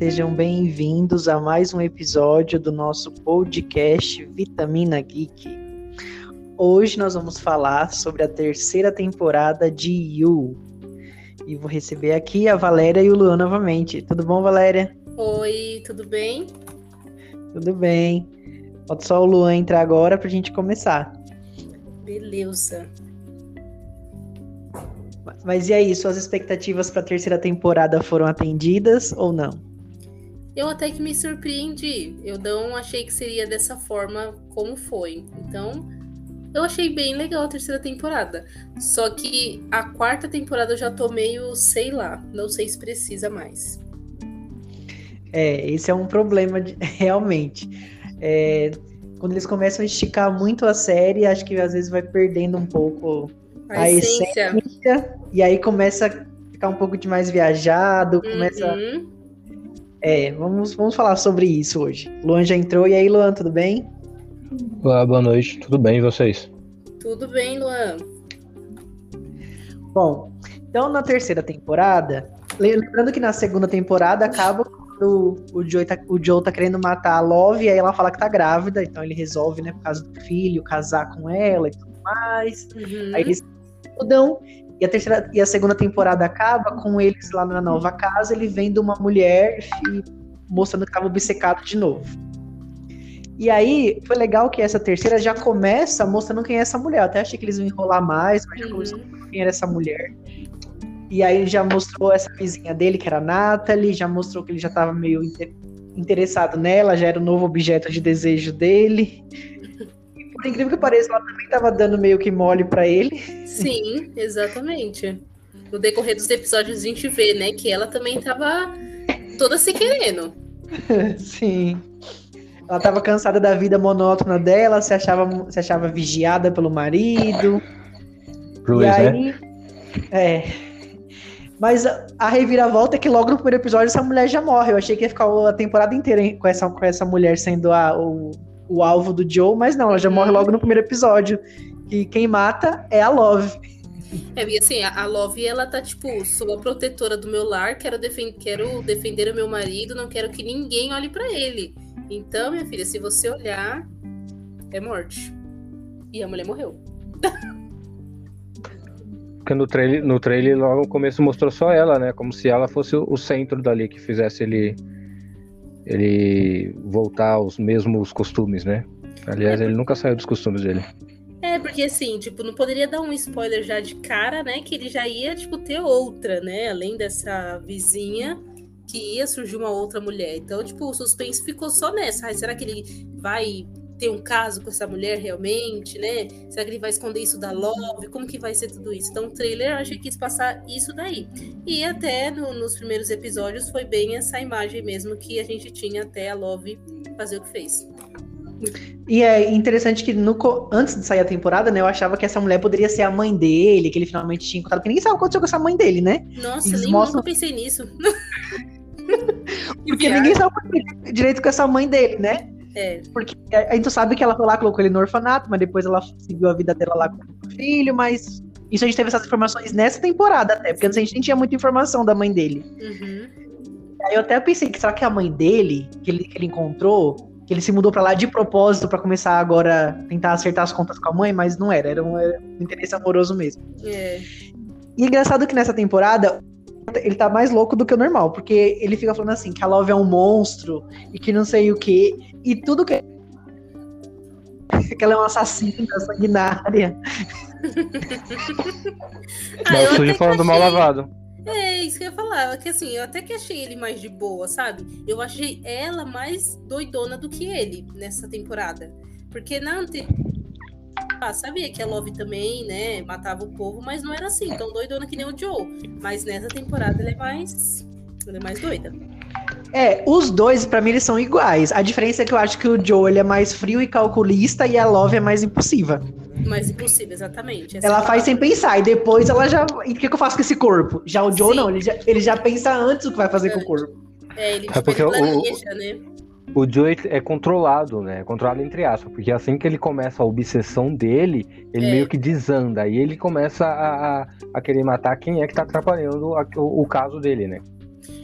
sejam bem-vindos a mais um episódio do nosso podcast Vitamina Geek. Hoje nós vamos falar sobre a terceira temporada de You. E vou receber aqui a Valéria e o Luan novamente. Tudo bom, Valéria? Oi, tudo bem? Tudo bem. Pode só o Luan entrar agora pra gente começar. Beleza. Mas e aí, suas expectativas para a terceira temporada foram atendidas ou não? Eu até que me surpreendi. Eu não achei que seria dessa forma como foi. Então, eu achei bem legal a terceira temporada. Só que a quarta temporada eu já tô meio, sei lá, não sei se precisa mais. É, esse é um problema de, realmente. É, quando eles começam a esticar muito a série, acho que às vezes vai perdendo um pouco a, a essência. essência. E aí começa a ficar um pouco de mais viajado, começa. Uhum. É, vamos, vamos falar sobre isso hoje. Luan já entrou, e aí, Luan, tudo bem? Olá, boa noite, tudo bem e vocês? Tudo bem, Luan. Bom, então na terceira temporada, lembrando que na segunda temporada acaba quando o Joe tá, o Joe tá querendo matar a Love, e aí ela fala que tá grávida, então ele resolve, né, por causa do filho, casar com ela e tudo mais. Uhum. Aí eles mudam. E a, terceira, e a segunda temporada acaba com eles lá na nova casa, ele vendo uma mulher e mostrando que estava obcecado de novo. E aí, foi legal que essa terceira já começa mostrando quem é essa mulher. Eu até achei que eles iam enrolar mais, mas já uhum. começou quem era essa mulher. E aí já mostrou essa vizinha dele, que era a Natalie, já mostrou que ele já estava meio interessado nela, já era o novo objeto de desejo dele por incrível que pareça, ela também estava dando meio que mole para ele. Sim, exatamente. No decorrer dos episódios a gente vê, né, que ela também estava toda se querendo. Sim. Ela estava cansada da vida monótona dela, se achava, se achava vigiada pelo marido. Luiz, e né? aí, é. é. Mas a reviravolta é que logo no primeiro episódio essa mulher já morre. Eu achei que ia ficar a temporada inteira com essa, com essa mulher sendo a, o, o alvo do Joe, mas não, ela já morre logo no primeiro episódio. E quem mata é a Love. É, e assim, a Love, ela tá tipo, sou a protetora do meu lar, quero, defen quero defender o meu marido, não quero que ninguém olhe para ele. Então, minha filha, se você olhar, é morte. E a mulher morreu. Porque no trailer, no trailer, logo no começo, mostrou só ela, né? Como se ela fosse o centro dali que fizesse ele ele voltar aos mesmos costumes, né? Aliás, é, ele nunca saiu dos costumes dele. É, porque assim, tipo, não poderia dar um spoiler já de cara, né? Que ele já ia, tipo, ter outra, né? Além dessa vizinha, que ia surgir uma outra mulher. Então, tipo, o suspense ficou só nessa. Ai, será que ele vai ter um caso com essa mulher realmente, né? Será que ele vai esconder isso da Love? Como que vai ser tudo isso? Então, o trailer eu achei que quis passar isso daí. E até no, nos primeiros episódios foi bem essa imagem mesmo que a gente tinha até a Love fazer o que fez. E é interessante que no, antes de sair a temporada, né, eu achava que essa mulher poderia ser a mãe dele, que ele finalmente tinha encontrado, porque ninguém sabe o que aconteceu com essa mãe dele, né? Nossa, Eles nem mostram... nunca pensei nisso. porque ninguém sabe direito com essa mãe dele, né? É. Porque a gente sabe que ela foi lá, colocou ele no orfanato, mas depois ela seguiu a vida dela lá com o filho, mas isso a gente teve essas informações nessa temporada até, porque antes a gente nem tinha muita informação da mãe dele. Uhum. Aí eu até pensei que será que a mãe dele, que ele, que ele encontrou, que ele se mudou para lá de propósito para começar agora tentar acertar as contas com a mãe, mas não era, era um, era um interesse amoroso mesmo. É. E é engraçado que nessa temporada ele tá mais louco do que o normal, porque ele fica falando assim, que a Love é um monstro e que não sei o que, e tudo que que ela é uma assassina sanguinária. ah, sujo falando mal lavado. É, isso que eu ia falar. Que assim, eu até que achei ele mais de boa, sabe? Eu achei ela mais doidona do que ele nessa temporada. Porque na anterior ah, sabia que a Love também, né, matava o povo, mas não era assim, tão doidona que nem o Joe. Mas nessa temporada ele é mais. Ela é mais doida. É, os dois, para mim, eles são iguais. A diferença é que eu acho que o Joe ele é mais frio e calculista e a Love é mais impulsiva. Mais impulsiva, exatamente. Essa ela faz sem pensar e depois ela já. E o que, que eu faço com esse corpo? Já o Joe Sim. não, ele já, ele já pensa antes o que vai fazer é. com o corpo. É, ele, é porque ele planeja, o... né? O Joey é controlado, né? Controlado entre aspas, porque assim que ele começa a obsessão dele, ele é. meio que desanda e ele começa a, a, a, querer matar quem é que tá atrapalhando a, o, o, caso dele, né?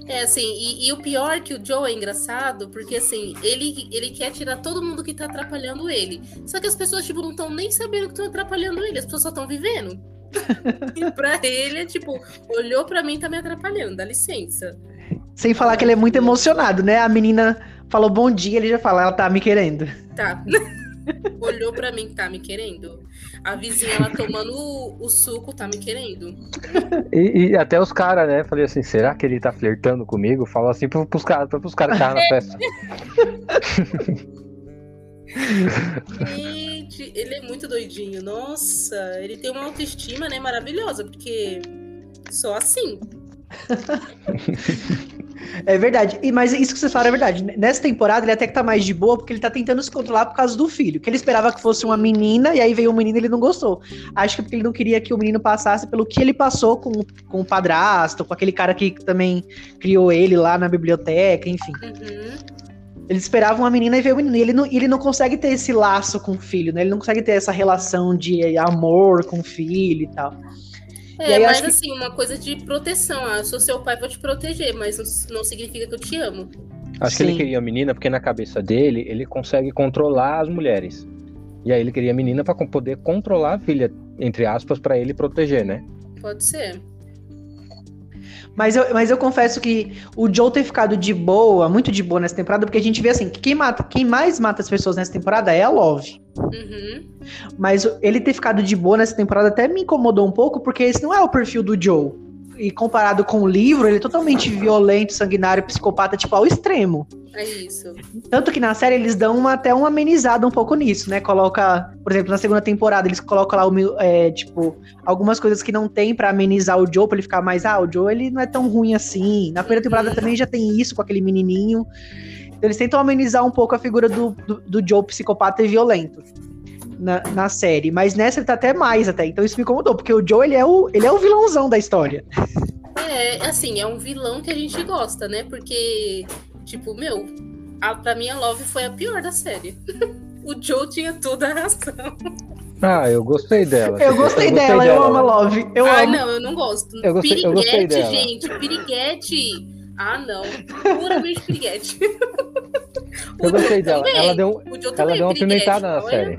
É, assim, e, e, o pior é que o Joe é engraçado, porque assim, ele, ele quer tirar todo mundo que tá atrapalhando ele. Só que as pessoas, tipo, não estão nem sabendo que estão atrapalhando ele, as pessoas só estão vivendo. e pra ele, é tipo, olhou pra mim tá me atrapalhando, dá licença. Sem falar que ele é muito emocionado, né? A menina falou bom dia, ele já fala, ela tá me querendo. Tá. Olhou pra mim, tá me querendo. A vizinha lá tomando o, o suco, tá me querendo. E, e até os caras, né? Falei assim, será que ele tá flertando comigo? Fala assim pros caras, pros caras que estavam na festa. Gente, ele é muito doidinho. Nossa, ele tem uma autoestima, né, maravilhosa, porque só assim. É verdade. E, mas isso que vocês falaram é verdade. Nessa temporada ele até que tá mais de boa, porque ele tá tentando se controlar por causa do filho. Que ele esperava que fosse uma menina, e aí veio um menino e ele não gostou. Acho que porque ele não queria que o menino passasse pelo que ele passou com, com o padrasto, com aquele cara que também criou ele lá na biblioteca, enfim. Uhum. Eles esperavam uma menina e veio o menino. E ele não, ele não consegue ter esse laço com o filho, né? Ele não consegue ter essa relação de amor com o filho e tal. É, mas assim, uma coisa de proteção. Ah, eu sou seu pai, vou te proteger, mas não, não significa que eu te amo. Acho Sim. que ele queria a menina porque na cabeça dele ele consegue controlar as mulheres. E aí ele queria a menina para poder controlar a filha, entre aspas, para ele proteger, né? Pode ser. Mas eu, mas eu confesso que o Joe ter ficado de boa, muito de boa nessa temporada, porque a gente vê assim, que quem, mata, quem mais mata as pessoas nessa temporada é a Love. Uhum. Mas ele ter ficado de boa nessa temporada até me incomodou um pouco, porque esse não é o perfil do Joe. E comparado com o livro, ele é totalmente violento, sanguinário, psicopata, tipo, ao extremo. É isso. Tanto que na série eles dão uma, até uma amenizada um pouco nisso, né? Coloca, por exemplo, na segunda temporada eles colocam lá, o, é, tipo, algumas coisas que não tem para amenizar o Joe, pra ele ficar mais, ah, o Joe ele não é tão ruim assim. Na primeira temporada também já tem isso com aquele menininho. Então eles tentam amenizar um pouco a figura do, do, do Joe psicopata e violento. Na, na, série, mas nessa ele tá até mais até, então isso me incomodou, porque o Joe ele é o, ele é o vilãozão da história. É, assim, é um vilão que a gente gosta, né? Porque Tipo, meu, a, pra mim a Love foi a pior da série. o Joe tinha toda a razão. Ah, eu gostei dela. Eu gostei, eu gostei dela, dela, eu amo a Love. Eu ah, amo. não, eu não gosto. Eu gostei, piriguete, eu gostei dela. gente, piriguete. Ah, não. Puramente piriguete. eu gostei dela. Ela deu, ela deu uma pimentada na série.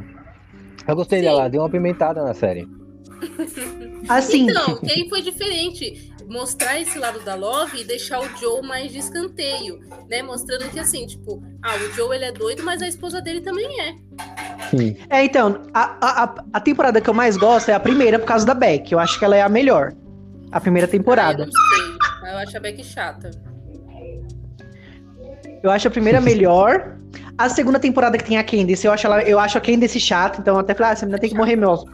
Eu gostei Sim. dela, deu uma pimentada na série. Assim. Então, quem foi diferente? mostrar esse lado da Love e deixar o Joe mais de escanteio, né? Mostrando que assim, tipo, ah, o Joe ele é doido, mas a esposa dele também é. Sim. É, então, a, a, a temporada que eu mais gosto é a primeira por causa da Beck. Eu acho que ela é a melhor. A primeira temporada. Ah, eu não sei. Eu acho a Beck chata. Eu acho a primeira melhor. A segunda temporada que tem a Candice, eu acho, ela, eu acho a Candice chata, então até falei, ah, essa menina tem que morrer mesmo.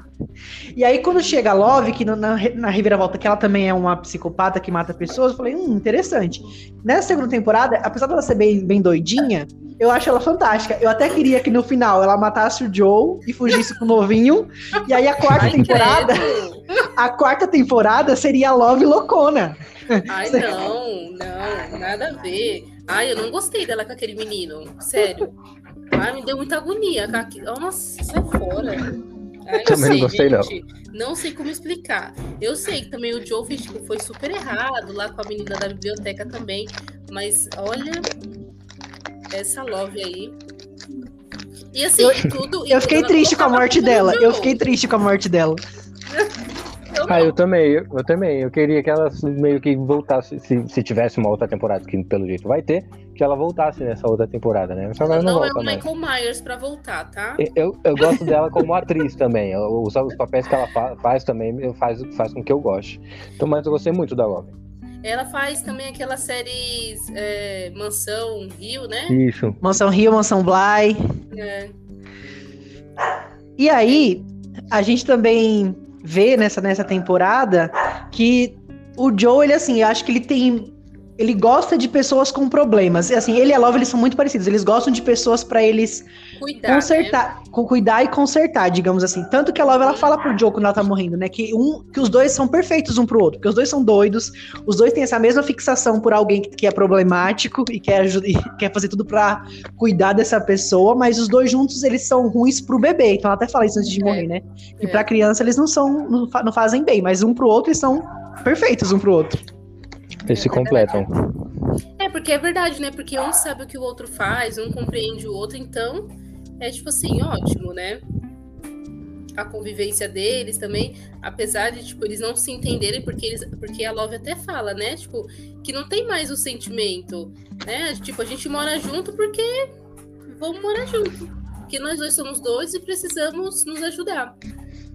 E aí, quando chega a Love, que na, na reviravolta, que ela também é uma psicopata que mata pessoas, eu falei, hum, interessante. Nessa segunda temporada, apesar dela ser bem, bem doidinha, eu acho ela fantástica. Eu até queria que no final ela matasse o Joe e fugisse com o novinho. E aí a quarta Ai, temporada. A quarta temporada seria a Love loucona. Ai, não, não, nada a ver. Ai, eu não gostei dela com aquele menino. Sério. Ai, me deu muita agonia. Nossa, sai fora. Ai, também sei, não gostei, gente. não. Não sei como explicar. Eu sei que também o Joe tipo, foi super errado lá com a menina da biblioteca também. Mas olha, essa love aí. E assim, eu, tudo. Eu fiquei triste com a morte dela. Eu fiquei triste com a morte dela. Eu ah, eu também, eu, eu, também. Eu queria que ela meio que voltasse, se, se tivesse uma outra temporada, que pelo jeito vai ter, que ela voltasse nessa outra temporada, né? Só não, não volta é o Michael Myers pra voltar, tá? Eu, eu gosto dela como atriz também. Os, os papéis que ela fa faz também faz, faz com que eu goste. Então, mas eu gostei muito da Robin. Ela faz também aquelas séries é, Mansão Rio, né? Isso. Mansão Rio, Mansão Bly. É. E aí, a gente também vê nessa, nessa temporada que o Joe, ele assim, eu acho que ele tem ele gosta de pessoas com problemas. E assim, ele e a Love, eles são muito parecidos. Eles gostam de pessoas para eles cuidar, consertar, né? cuidar e consertar, digamos assim. Tanto que a Love ela fala pro Joe quando ela tá morrendo, né, que um que os dois são perfeitos um pro outro, porque os dois são doidos, os dois têm essa mesma fixação por alguém que, que é problemático e quer e quer fazer tudo para cuidar dessa pessoa, mas os dois juntos eles são ruins pro bebê. Então ela até fala isso antes de é, morrer, né? E é. para criança eles não são não, não fazem bem, mas um pro outro eles são perfeitos um pro outro. Eles se completam. É, porque é verdade, né? Porque um sabe o que o outro faz, um compreende o outro, então é tipo assim, ótimo, né? A convivência deles também, apesar de, tipo, eles não se entenderem, porque, eles, porque a Love até fala, né? Tipo, que não tem mais o sentimento, né? Tipo, a gente mora junto porque vamos morar junto. Porque nós dois somos dois e precisamos nos ajudar.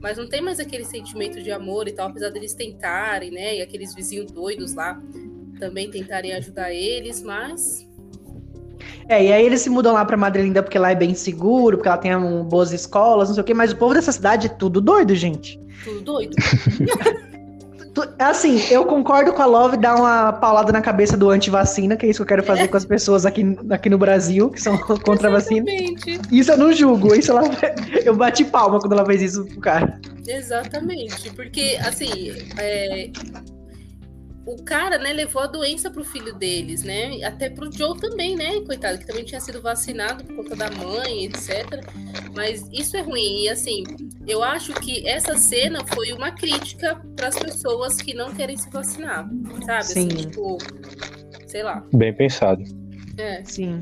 Mas não tem mais aquele sentimento de amor e tal, apesar deles tentarem, né? E aqueles vizinhos doidos lá também tentarem ajudar eles, mas. É, e aí eles se mudam lá pra Madrilinda porque lá é bem seguro, porque ela tem um, boas escolas, não sei o quê, mas o povo dessa cidade é tudo doido, gente. Tudo doido. Assim, eu concordo com a Love dar uma paulada na cabeça do anti-vacina, que é isso que eu quero fazer é. com as pessoas aqui, aqui no Brasil, que são contra a vacina. Isso eu não julgo, isso ela, eu bati palma quando ela fez isso pro cara. Exatamente, porque assim, é, o cara, né, levou a doença pro filho deles, né? Até pro Joe também, né? Coitado, que também tinha sido vacinado por conta da mãe, etc. Mas isso é ruim. E assim, eu acho que essa cena foi uma crítica para as pessoas que não querem se vacinar, sabe? Assim, Sim. Assim, tipo, sei lá. Bem pensado. É. Sim.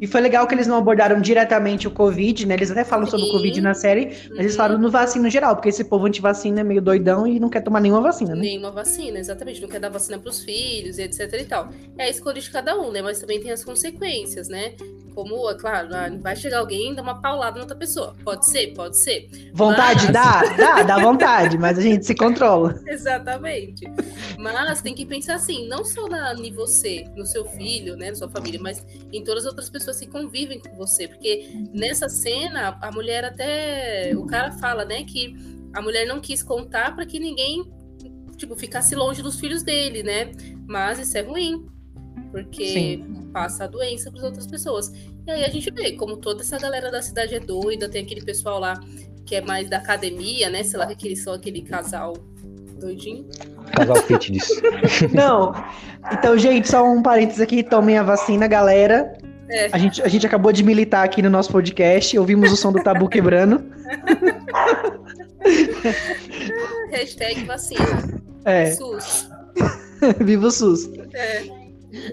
E foi legal que eles não abordaram diretamente o Covid, né? Eles até falam Sim. sobre o Covid na série, mas uhum. eles falam no vacina no geral, porque esse povo anti-vacina é meio doidão e não quer tomar nenhuma vacina, né? Nenhuma vacina, exatamente. Não quer dar vacina pros filhos, etc e tal. É a escolha de cada um, né? Mas também tem as consequências, né? Como, é claro, ah, vai chegar alguém e dar uma paulada na outra pessoa. Pode ser? Pode ser. Vontade mas... dá? Dá, dá vontade, mas a gente se controla. Exatamente. Mas tem que pensar assim, não só na, em você, no seu filho, né, na sua família, mas em todas as outras pessoas que convivem com você. Porque nessa cena, a mulher até. O cara fala, né, que a mulher não quis contar para que ninguém, tipo, ficasse longe dos filhos dele, né? Mas isso é ruim. Porque Sim. passa a doença para as outras pessoas. E aí a gente vê como toda essa galera da cidade é doida, tem aquele pessoal lá que é mais da academia, né? Sei lá, que eles são aquele casal doidinho. Casal fitness. Não. Então, gente, só um parênteses aqui, tomem a vacina, galera. É. A, gente, a gente acabou de militar aqui no nosso podcast, ouvimos o som do tabu quebrando. Hashtag vacina. É. SUS. Viva o SUS. É.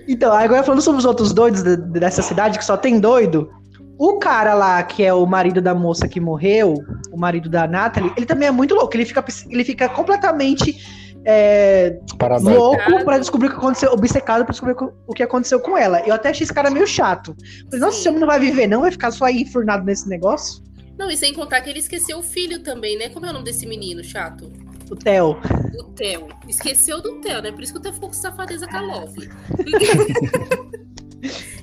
Então, agora falando sobre os outros doidos dessa cidade, que só tem doido, o cara lá, que é o marido da moça que morreu, o marido da Natalie, ele também é muito louco. Ele fica, ele fica completamente é, louco para descobrir o que aconteceu, obcecado para descobrir o que aconteceu com ela. Eu até achei esse cara meio chato. Falei, nossa, esse homem não vai viver, não? Vai ficar só aí enfurnado nesse negócio? Não, e sem contar que ele esqueceu o filho também, né? Como é o nome desse menino chato? O Theo. O Theo. Esqueceu do Theo, né? Por isso que o Theo ficou com safadeza com a Love.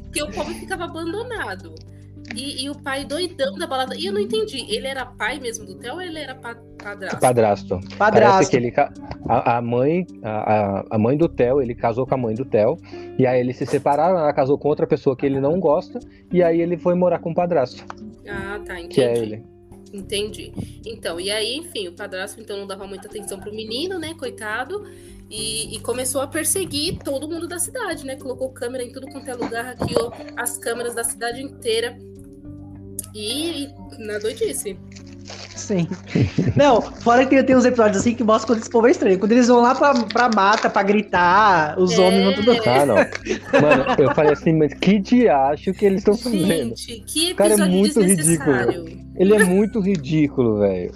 Porque o pobre ficava abandonado. E, e, o pai doidão da balada. E eu não entendi. Ele era pai mesmo do Theo ou ele era padrasto? Padrasto. Padrasto. que ele, a, a mãe, a, a mãe do Theo, ele casou com a mãe do Theo. E aí eles se separaram, ela casou com outra pessoa que ele não gosta. E aí ele foi morar com o padrasto. Ah, tá. Entendi. Que é ele. Entendi. Então, e aí, enfim, o padrasto então não dava muita atenção pro menino, né? Coitado. E, e, começou a perseguir todo mundo da cidade, né? Colocou câmera em tudo quanto é lugar, hackeou as câmeras da cidade inteira e, na doidice. Sim. Não, fora que tem uns episódios assim que mostram quando esse povo é estranho. Quando eles vão lá pra, pra mata pra gritar, os é... homens vão tudo. Ah, não. Mano, eu falei assim, mas que diacho que eles estão fazendo? Gente, que episódio o cara é muito ridículo. Ele é muito ridículo, velho.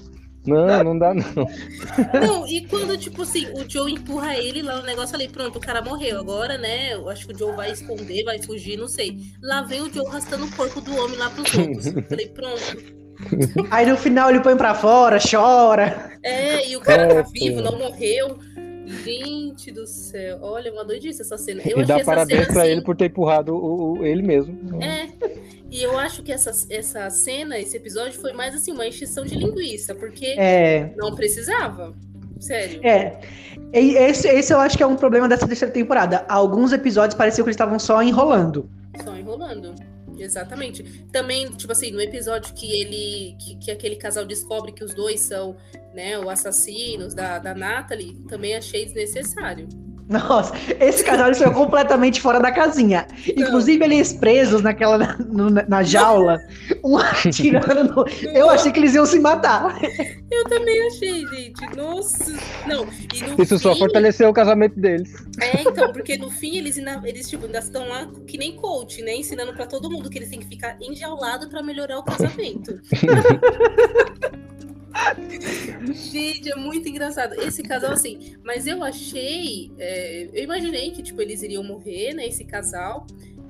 Não, não dá não. Não, e quando, tipo assim, o Joe empurra ele lá no negócio, falei, pronto, o cara morreu. Agora, né, eu acho que o Joe vai esconder, vai fugir, não sei. Lá vem o Joe arrastando o corpo do homem lá pros outros. Falei, pronto. Aí no final ele põe pra fora, chora. É, e o cara é, tá vivo, não morreu. Gente do céu, olha, uma doidice essa cena. Eu e dá parabéns pra assim... ele por ter empurrado o, o, ele mesmo. É, e eu acho que essa, essa cena, esse episódio, foi mais assim, uma encheção de linguiça, porque é... não precisava. Sério. É. Esse, esse eu acho que é um problema dessa terceira temporada. Alguns episódios pareciam que eles estavam só enrolando. Só enrolando. Exatamente. Também, tipo assim, no episódio que ele. que, que aquele casal descobre que os dois são, né, os assassinos da, da Natalie, também achei desnecessário. Nossa, esse casal saiu completamente fora da casinha. Inclusive, eles presos naquela no- na jaula, um atirando. no- Eu achei que eles iam se matar. Eu também achei, gente. Nossa. Não, e no Isso só fim- fortaleceu o casamento deles. É, então, porque no fim eles, ainda- eles tipo, ainda estão lá que nem coach, né? Ensinando pra todo mundo que eles têm que ficar enjaulados pra melhorar o casamento. Gente, é muito engraçado. Esse casal, assim, mas eu achei. é, eu imaginei que, tipo, eles iriam morrer, né? Esse casal.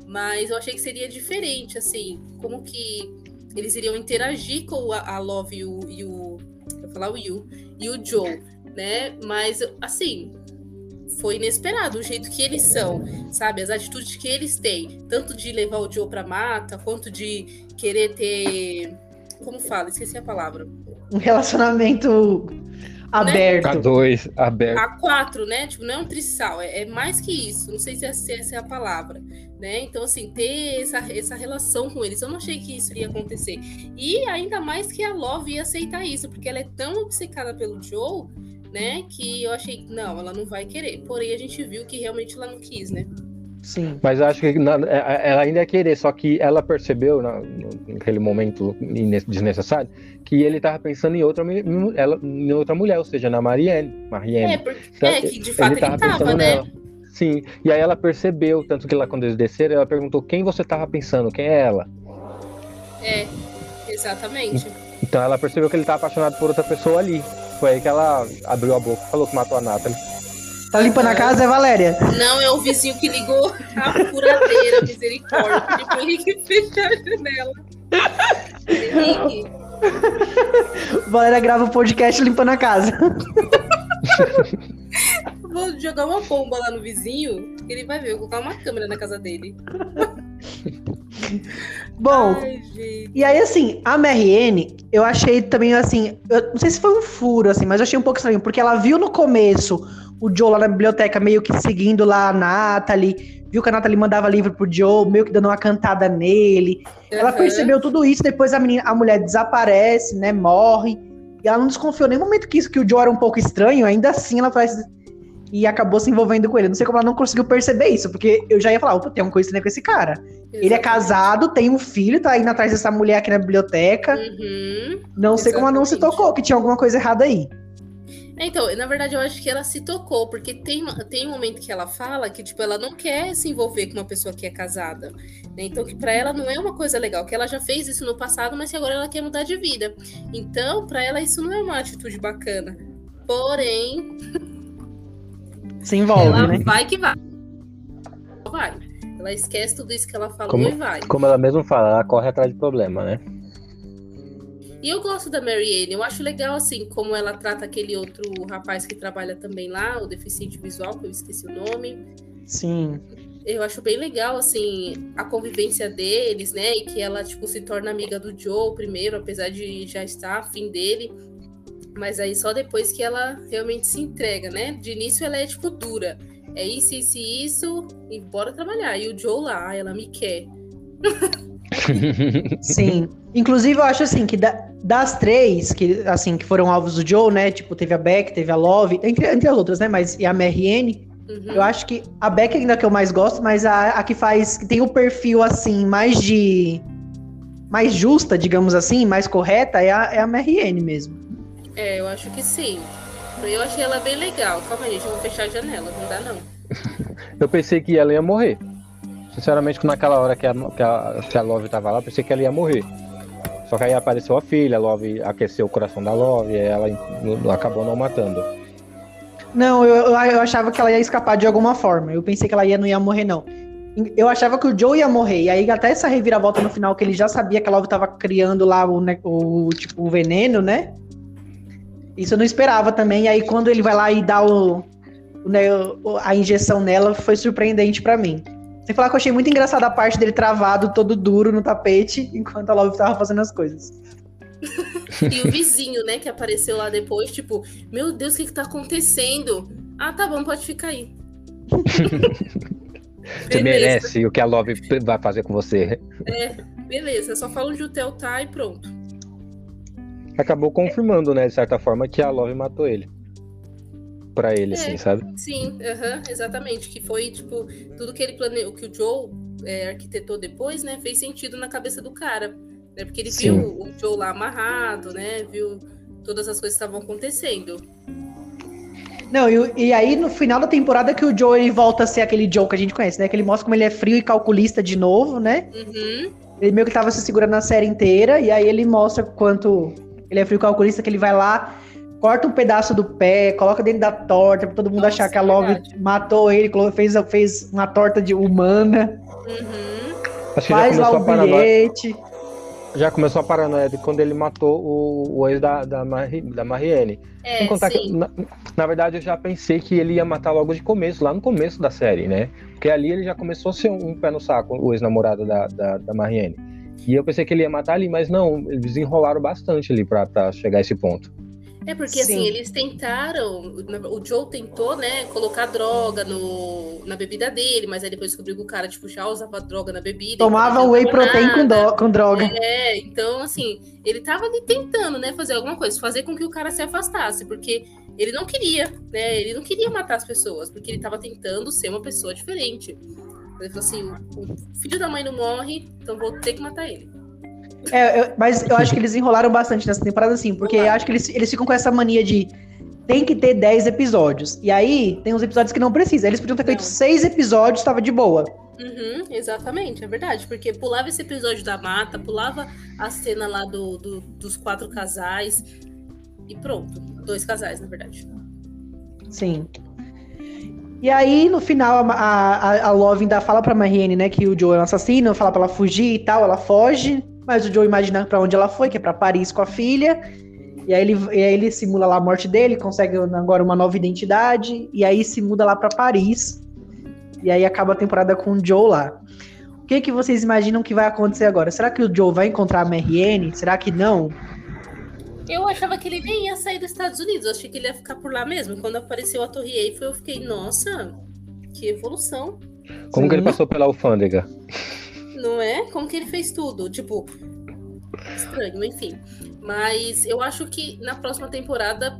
Mas eu achei que seria diferente, assim, como que eles iriam interagir com a, a Love e o. E o eu falar o Yu e o Joe, né? Mas, assim, foi inesperado o jeito que eles são, sabe? As atitudes que eles têm, tanto de levar o Joe pra mata, quanto de querer ter. Como fala? Esqueci a palavra. Um relacionamento aberto. K2 aberto. A quatro, né? Tipo, não é um trissal, é, é mais que isso. Não sei se essa, se essa é a palavra, né? Então, assim, ter essa, essa relação com eles, eu não achei que isso ia acontecer. E ainda mais que a Love ia aceitar isso, porque ela é tão obcecada pelo Joe, né? Que eu achei, não, ela não vai querer. Porém, a gente viu que realmente ela não quis, né? Sim. Mas acho que na- é- ela ainda ia querer, só que ela percebeu na- naquele momento desnecessário que ele tava pensando em outra, ela, em outra mulher, ou seja, na Marianne. Marianne. É, porque, Então, é que de fato ele tava tava, pensando né? nela. Sim, e aí ela percebeu, tanto que lá quando eles desceram, ela perguntou quem você tava pensando, quem é ela? É, exatamente. Então ela percebeu que ele tava apaixonado por outra pessoa ali. Foi aí que ela abriu a boca e falou que matou a Nathalie. Tá limpando a casa, é Valéria? Não é o vizinho que ligou a furadeira, misericórdia. Pedi pro Henrique fechar a janela. Henrique, Valéria grava o podcast limpando a casa. vou jogar uma bomba lá no vizinho, que ele vai ver. Eu vou colocar uma câmera na casa dele. Bom, Ai. E aí, assim, a MRN, eu achei também, assim, eu não sei se foi um furo, assim, mas eu achei um pouco estranho, porque ela viu no começo o Joe lá na biblioteca meio que seguindo lá a Natalie, viu que a Natalie mandava livro pro Joe, meio que dando uma cantada nele. Ela Aham. percebeu tudo isso, depois a, menina, a mulher desaparece, né, morre, e ela não desconfiou em nenhum momento que isso, que o Joe era um pouco estranho, ainda assim ela faz... E acabou se envolvendo com ele. Não sei como ela não conseguiu perceber isso, porque eu já ia falar, opa, tem uma coisa estranha com esse cara. Ele é Exatamente. casado, tem um filho, tá indo atrás dessa mulher aqui na biblioteca. Uhum. Não sei como ela não se Exatamente. tocou, que tinha alguma coisa errada aí. Então, na verdade, eu acho que ela se tocou, porque tem, tem um momento que ela fala que, tipo, ela não quer se envolver com uma pessoa que é casada. né? Então, que pra ela não é uma coisa legal, que ela já fez isso no passado, mas que agora ela quer mudar de vida. Então, pra ela, isso não é uma atitude bacana. Porém, Se envolve, ela né? vai que vai. Vai. Ela esquece tudo isso que ela falou Como- e vai. Como ela mesma fala, ela corre atrás de problema, né? E eu gosto da Marianne, eu acho legal, assim, como ela trata aquele outro rapaz que trabalha também lá, o deficiente visual, que eu esqueci o nome. Sim. Eu acho bem legal, assim, a convivência deles, né? E que ela, tipo, se torna amiga do Joe primeiro, apesar de já estar afim dele. Mas aí só depois que ela realmente se entrega, né? De início ela é, tipo, dura. É isso, isso e isso, e bora trabalhar. E o Joe lá, "Ah, ela me quer. Sim. Inclusive, eu acho assim que da- das três que, assim, que foram alvos do Joe, né? Tipo, teve a Beck, teve a Love, entre, entre as outras, né? Mas e a MRN, Uhum. eu acho que a Beck ainda é que eu mais gosto, mas a, a que faz. que tem o perfil assim, mais de. mais justa, digamos assim, mais correta, é a, é a MRN mesmo. É, eu acho que sim. Eu achei ela bem legal. Calma aí, gente, eu vou fechar a janela, não dá não. Eu pensei que ela ia morrer. Sinceramente, naquela hora que a, que a, que a Love tava lá, eu pensei que ela ia morrer. Só que aí apareceu a filha, a Love aqueceu o coração da Love e ela acabou não matando. Não, eu, eu, achava que ela ia escapar de alguma forma. Eu pensei que ela ia, não ia morrer, não. Eu achava que o Joe ia morrer. E aí, até essa reviravolta no final, que ele já sabia que a Love tava criando lá o, o, tipo, o veneno, né? Isso eu não esperava também. E aí, quando ele vai lá e dá o, o, né, o- a injeção nela, foi surpreendente pra mim. Sem falar que eu achei muito engraçada a parte dele travado, todo duro no tapete, enquanto a Love tava fazendo as coisas. E o vizinho, né, que apareceu lá depois, tipo, meu Deus, o que que tá acontecendo? Ah, tá bom, pode ficar aí. Você merece o que a Love vai fazer com você. Beleza, só fala onde o Theo tá e pronto. Acabou confirmando, né, de certa forma, que a Love matou ele. para ele, É. assim, sabe? Sim, exatamente. Que foi, tipo, tudo que ele planeou, que o Joe é, arquitetou depois, né? Fez sentido na cabeça do cara. Né, porque ele Sim. viu o Joe lá amarrado, né? Viu todas as coisas que estavam acontecendo. Não, e, e aí no final da temporada que o Joe ele volta a ser aquele Joe que a gente conhece, né? Que ele mostra como ele é frio e calculista de novo, né? Uhum. Ele meio que tava se segurando na série inteira, e aí ele mostra quanto ele é frio calculista, que ele vai lá, corta um pedaço do pé, coloca dentro da torta, pra todo mundo Nossa, achar que a Love verdade. matou ele, fez, fez uma torta de humana, Uhum. Acho que já faz lá começou, o bilhete. já começou a paranoia de quando ele matou o, o ex da, da, Mari, da Marianne. É, Sem contar que, sim. na, na verdade, eu já pensei que ele ia matar logo de começo, lá no começo da série, né? Porque ali ele já começou a ser um, um pé no saco, o ex-namorado da, da, da Marianne. E eu pensei que ele ia matar ali, mas não, eles enrolaram bastante ali pra, pra chegar a esse ponto. É porque assim, Sim. eles tentaram, o Joe tentou, né, colocar droga no, na bebida dele, mas aí depois descobriu que o cara, tipo, já usava droga na bebida. Tomava então não whey protein com, do- com droga. É, então assim, ele tava ali tentando, né, fazer alguma coisa, fazer com que o cara se afastasse, porque ele não queria, né, ele não queria matar as pessoas, porque ele tava tentando ser uma pessoa diferente. Ele falou assim, o, filho da mãe não morre, então vou ter que matar ele. É, eu- mas eu acho que eles enrolaram bastante nessa temporada, assim, porque eu acho que eles, eles ficam com essa mania de tem que ter 10 episódios. E aí, tem uns episódios que não precisa. Eles podiam ter feito Não. 6 episódios, tava de boa. Uhum, exatamente, é verdade. Porque pulava esse episódio da mata, pulava a cena lá do, do- dos quatro casais e pronto. Dois casais, na verdade. Sim. E aí, no final, a, a, a Love ainda fala pra Marianne, né, que o Joe é um assassino, fala pra ela fugir e tal, ela foge, mas o Joe imagina pra onde ela foi, que é pra Paris com a filha. E aí ele, e aí ele simula lá a morte dele, consegue agora uma nova identidade, e aí se muda lá pra Paris. E aí acaba a temporada com o Joe lá. O que, que vocês imaginam que vai acontecer agora? Será que o Joe vai encontrar a Marianne? Será que não? Eu achava que ele nem ia sair dos Estados Unidos, eu achei que ele ia ficar por lá mesmo. Quando apareceu a Torre Eiffel, eu fiquei, nossa, que evolução. Como que ele Sim. passou pela alfândega? Não é? Como que ele fez tudo? Tipo, estranho, enfim. Mas eu acho que na próxima temporada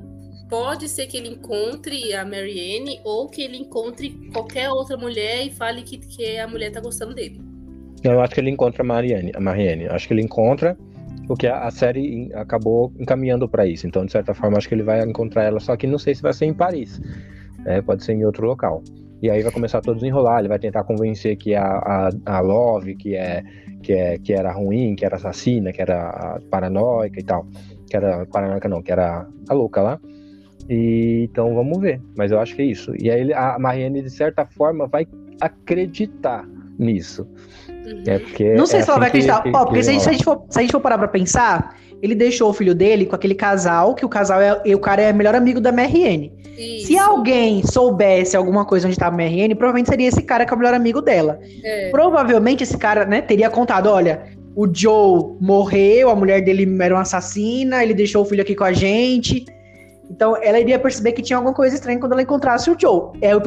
pode ser que ele encontre a Marianne ou que ele encontre qualquer outra mulher e fale que, que a mulher tá gostando dele. Eu acho que ele encontra a Marianne. A Marianne. Acho que ele encontra, porque a, a série acabou encaminhando pra isso. Então, de certa forma, acho que ele vai encontrar ela, só que não sei se vai ser em Paris. né? Pode ser em outro local. E aí vai começar todo desenrolar, ele vai tentar convencer que a, a, a Love, que, é, que, é, que era ruim, que era assassina, que era a paranoica e tal. Que era paranoica não, que era a louca lá. E, então vamos ver. Mas eu acho que é isso. E aí a Marianne, de certa forma, vai acreditar nisso. Uhum. É porque Não sei é se ela vai assim que- acreditar. que- Ó, que porque se a, gente, se, a gente for, se a gente for parar pra pensar, ele deixou o filho dele com aquele casal, que o casal é. E o cara é melhor amigo da. Se Isso. alguém soubesse alguma coisa onde tá a Marianne, provavelmente seria esse cara que é o melhor amigo dela. É, Provavelmente esse cara, né, teria contado: olha, o Joe morreu, a mulher dele era uma assassina, ele deixou o filho aqui com a gente. Então ela iria perceber que tinha alguma coisa estranha quando ela encontrasse o Joe. É o,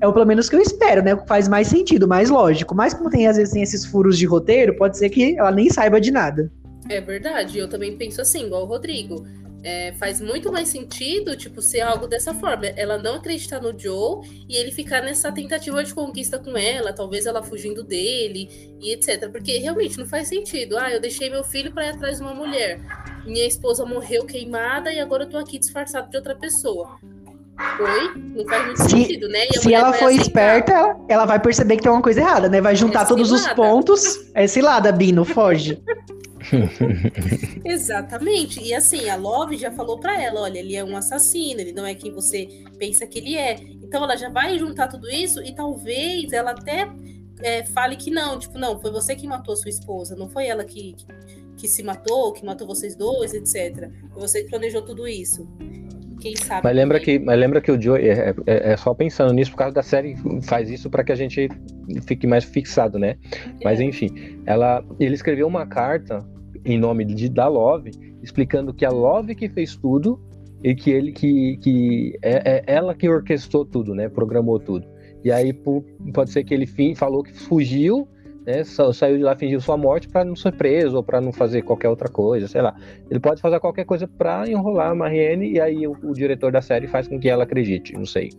é o pelo menos que eu espero, né? Faz mais sentido, mais lógico. Mas como tem às vezes tem esses furos de roteiro, pode ser que ela nem saiba de nada. é verdade. Eu também penso assim, igual o Rodrigo. É, faz muito mais sentido, tipo, ser algo dessa forma. Ela não acreditar no Joe e ele ficar nessa tentativa de conquista com ela, talvez ela fugindo dele e etc. Porque realmente não faz sentido. Ah, eu deixei meu filho pra ir atrás de uma mulher. Minha esposa morreu queimada e agora eu tô aqui disfarçado de outra pessoa. Oi? Não faz muito Se- sentido, né? E a Se ela for aceitar. esperta, ela, ela vai perceber que tem uma coisa errada, né? Vai juntar É todos os pontos. É cilada, Bino, foge. Exatamente. E assim, a Love já falou pra ela, olha, ele é um assassino, ele não é quem você pensa que ele é. Então ela já vai juntar tudo isso e talvez ela até é, fale que não, tipo, não, foi você que matou sua esposa, não foi ela que, que, que se matou, que matou vocês dois, etc. Você que planejou tudo isso. Quem sabe? Mas lembra que, mas lembra que o Joe é, é- é só pensando nisso por causa da série faz isso pra que a gente fique mais fixado, né? Mas É. enfim, ela, ele escreveu uma carta em nome de da Love explicando que a Love que fez tudo e que ele que, que é, é ela que orquestrou tudo, né? Programou tudo. E aí po- pode ser que ele fi- falou que fugiu né, saiu de lá fingindo sua morte para não ser preso ou para não fazer qualquer outra coisa, sei lá. Ele pode fazer qualquer coisa para enrolar a Marianne e aí o, o, diretor da série faz com que ela acredite, não sei.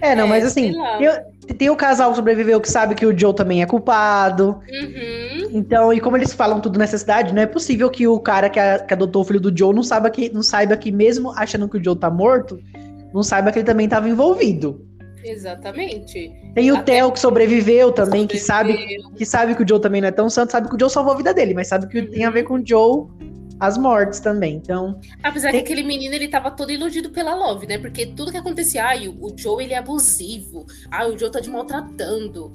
É, não, é, mas assim, eu, tem o casal sobreviveu que sabe que o Joe também é culpado. Uhum. Então, e como eles falam tudo nessa cidade, não é possível que o cara que, a, que adotou o filho do Joe não saiba que, não saiba que mesmo achando que o Joe tá morto, não saiba que ele também estava envolvido. Exatamente. Tem o Até Theo que sobreviveu também, sobreviveu. que sabe que sabe que o Joe também não é tão santo, sabe que o Joe salvou a vida dele, mas sabe que uhum. tem a ver com o Joe as mortes também. Então, apesar tem... que aquele menino ele tava todo iludido pela Love, né? Porque tudo que acontecia, ai, o, o Joe ele é abusivo. Ah, o Joe tá te maltratando.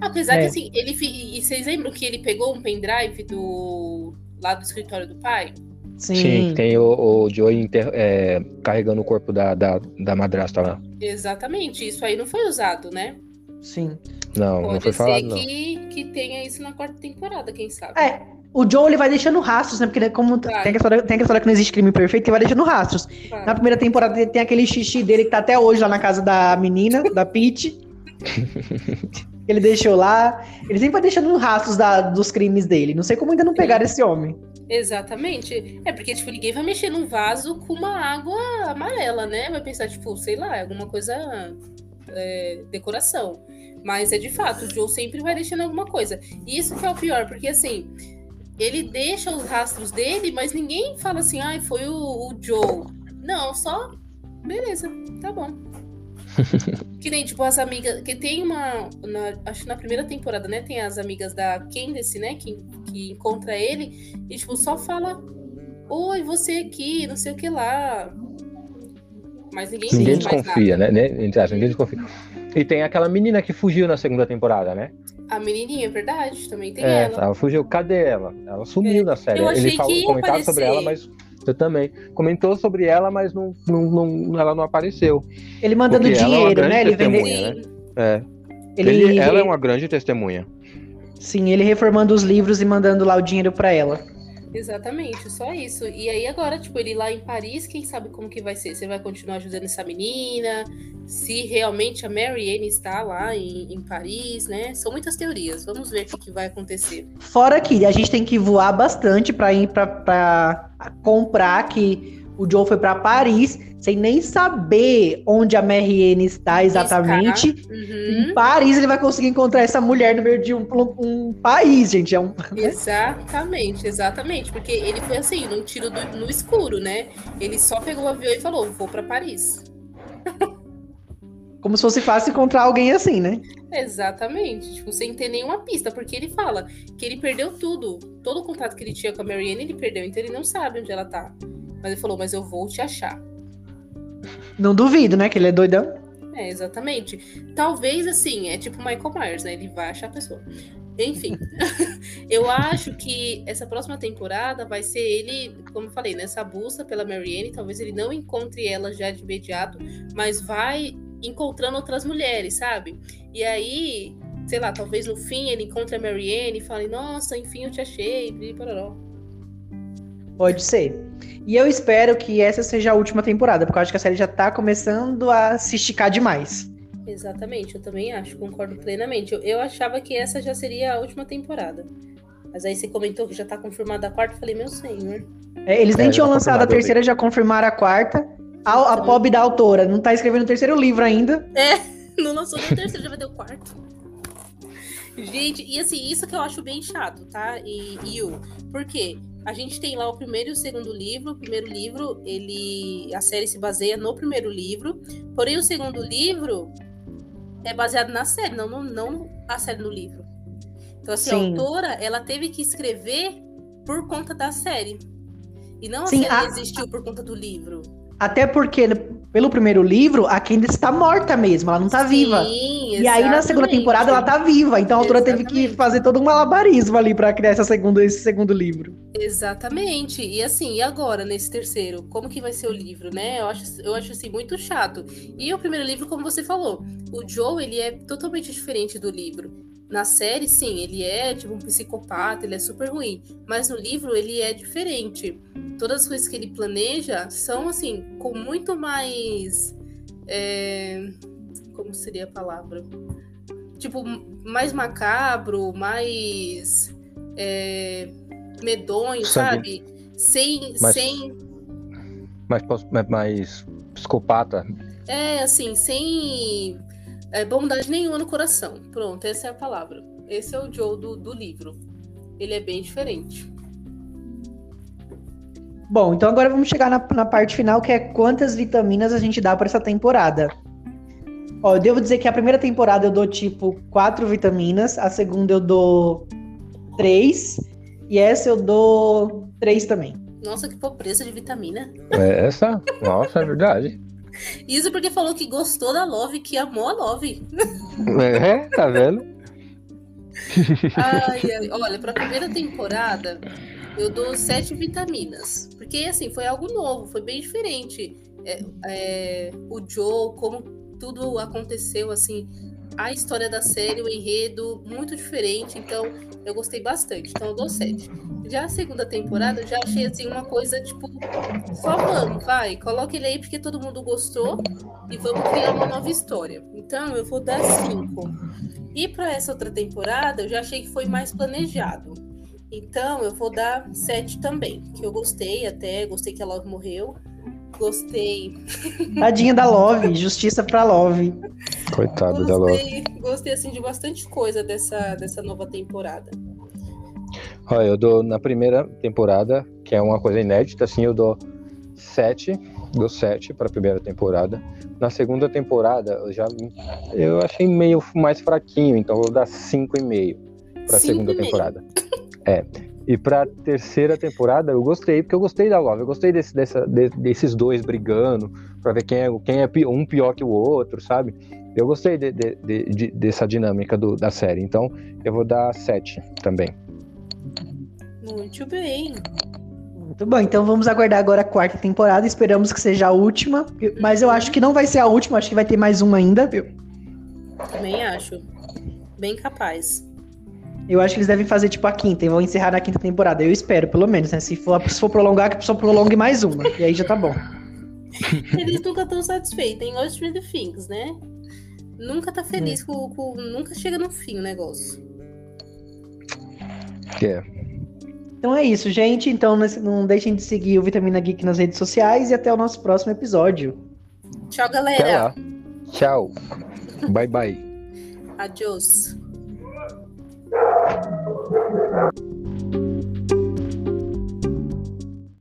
Apesar é. que assim, ele e vocês lembram que ele pegou um pendrive do lá do escritório do pai? Sim, Sim tem o, o Joey inter, é, carregando o corpo da, da, da madrasta lá. Exatamente, isso aí não foi usado, né? Sim. Não, Pode não foi falado, não. Que, que tenha isso na quarta temporada, quem sabe. É, o Joe ele vai deixando rastros, né? Porque como claro. tem, a história, tem a história que não existe crime perfeito, ele vai deixando rastros. Claro. Na primeira temporada tem aquele xixi dele que tá até hoje lá na casa da menina, da Pete. ele deixou lá. Ele sempre vai deixando rastros da, dos crimes dele. Não sei como ainda não pegaram esse homem. Exatamente. É porque, tipo, ninguém vai mexer num vaso com uma água amarela, né? Vai pensar, tipo, sei lá, alguma coisa. É, decoração. Mas é de fato, o Joe sempre vai deixando alguma coisa. E isso que é o pior, porque assim, ele deixa os rastros dele, mas ninguém fala assim, ai, ah, foi o, o Joe. Não, só. Beleza, tá bom. que nem, tipo, as amigas. Que tem uma. Na, acho que na primeira temporada, né? Tem as amigas da Candace, né? Que, que encontra ele e, tipo, só fala: Oi, você aqui, não sei o que lá. Mas ninguém Ninguém desconfia, né? Entre aspas, ninguém desconfia. E tem aquela menina que fugiu na segunda temporada, né? A menininha, é verdade, também tem é, ela. Ela fugiu. Cadê ela? Ela sumiu é. na série. Eu achei Ele falou, comentaram sobre ela, mas você também. Comentou sobre ela, mas não, não, não ela não apareceu. Ele mandando é dinheiro, é né? Ele vende. Né? É. Ele... Ele, ela é uma grande testemunha. Sim, ele reformando os livros e mandando lá o dinheiro para ela. Exatamente, só isso. E aí agora, tipo, ele lá em Paris, quem sabe como que vai ser? Você vai continuar ajudando essa menina? Se realmente a Mary Anne está lá em, em Paris, né? São muitas teorias. Vamos ver o que, que vai acontecer. Fora que a gente tem que voar bastante para ir para comprar que o Joe foi para Paris sem nem saber onde a Marianne está exatamente. Uhum. Em Paris ele vai conseguir encontrar essa mulher no meio de um, um país, gente. É um... Exatamente, exatamente. Porque ele foi assim, num tiro do, no escuro, né? Ele só pegou o avião e falou: vou para Paris. Como se fosse fácil encontrar alguém assim, né? Exatamente, tipo, sem ter nenhuma pista, porque ele fala que ele perdeu tudo. Todo o contato que ele tinha com a Marianne, ele perdeu, então ele não sabe onde ela tá. Mas ele falou, mas eu vou te achar. Não duvido, né? Que ele é doidão. É, exatamente. Talvez assim, é tipo Michael Myers, né? Ele vai achar a pessoa. Enfim, eu acho que essa próxima temporada vai ser ele, como eu falei, nessa busca pela Marianne. Talvez ele não encontre ela já de imediato, mas vai encontrando outras mulheres, sabe? E aí, sei lá, talvez no fim ele encontre a Marianne e fale: Nossa, enfim, eu te achei. Pode ser. E eu espero que essa seja a última temporada, porque eu acho que a série já tá começando a se esticar demais. Exatamente, eu também acho, concordo plenamente. Eu, eu achava que essa já seria a última temporada. Mas aí você comentou que já tá confirmada a quarta, eu falei, meu senhor. É, eles nem é, tinham tá lançado a terceira, já confirmaram a quarta. A, a pobre da autora não tá escrevendo o terceiro livro ainda. É, não lançou nem o terceiro, já vai ter o quarto. Gente, e assim, isso que eu acho bem chato, tá? E, e o. Por quê? A gente tem lá o primeiro e o segundo livro. O primeiro livro, ele. A série se baseia no primeiro livro. Porém, o segundo livro é baseado na série, não, não, não a série no livro. Então, assim, Sim. a autora, ela teve que escrever por conta da série. E não a Sim, série a... existiu por conta do livro. Até porque, pelo primeiro livro, a Candace está morta mesmo, ela não está viva. E aí, na segunda temporada, ela está viva. Então a autora teve que fazer todo um malabarismo ali para criar essa segunda, esse segundo livro. Exatamente. E assim, e agora, nesse terceiro? Como que vai ser o livro, né? Eu acho, eu acho assim, muito chato. E o primeiro livro, como você falou, o Joe, ele é totalmente diferente do livro. Na série, sim, ele é tipo um psicopata, ele é super ruim. Mas no livro ele é diferente. Todas as coisas que ele planeja são assim, com muito mais. É... Como seria a palavra? tipo, mais macabro, mais é, medonho, Sangue. sabe? Sem, Mais- sem, Mais, mais psicopata. é assim, sem é, bondade nenhuma no coração. Pronto, essa é a palavra. Esse é o Joe do, do livro. Ele é bem diferente. Bom, então agora vamos chegar na, na parte final, que é quantas vitaminas a gente dá para essa temporada. Ó, eu devo dizer que a primeira temporada eu dou tipo quatro vitaminas, a segunda eu dou três, e essa eu dou três também. Nossa, que pobreza de vitamina. É essa? Nossa, é verdade. Isso porque falou que gostou da Love, que amou a Love. É, tá vendo? Ai, ai, olha, pra primeira temporada, eu dou sete vitaminas. Porque, assim, foi algo novo, foi bem diferente. É, é, o Joe, como tudo aconteceu, assim, a história da série, o enredo, muito diferente. Então, eu gostei bastante. Então, eu dou sete. Já a segunda temporada, eu já achei, assim, uma coisa, tipo, só vamos, vai, coloca ele aí porque todo mundo gostou e vamos criar uma nova história. Então, eu vou dar cinco. E para essa outra temporada, eu já achei que foi mais planejado. Então, eu vou dar sete também, que eu gostei até, gostei que a Love morreu. Gostei. Tadinha da Love, justiça pra Love. Coitado da Love. Gostei, gostei assim de bastante coisa dessa, dessa nova temporada. Olha, eu dou na primeira temporada, que é uma coisa inédita, assim, eu dou sete, dou sete para a primeira temporada. Na segunda temporada, eu já eu achei meio mais fraquinho, então eu vou dar cinco e meio para a Cinco segunda e meio. temporada. É. E para terceira temporada, eu gostei, porque eu gostei da Love, eu gostei desse, dessa, de- desses dois brigando, para ver quem é, quem é um pior que o outro, sabe? Eu gostei de- de- de- de- dessa dinâmica do- da série, então eu vou dar sete também. Muito bem. Muito bom, então vamos aguardar agora a quarta temporada. Esperamos que seja a última. Mas eu acho que não vai ser a última, acho que vai ter mais uma ainda, viu? Também acho. Bem capaz. Eu acho que eles devem fazer tipo a quinta e vão encerrar na quinta temporada. Eu espero, pelo menos, né? Se for, se for prolongar, que a pessoa prolongue mais uma. E aí já tá bom. Eles nunca estão satisfeitos. Tem the Things, né? Nunca tá feliz com, com- Nunca chega no fim o negócio. É. Então é isso, gente. Então não- deixem de seguir o Vitamina Geek nas redes sociais e até o nosso próximo episódio. Tchau, galera. Tchau. Bye bye. Adiós. Thank you.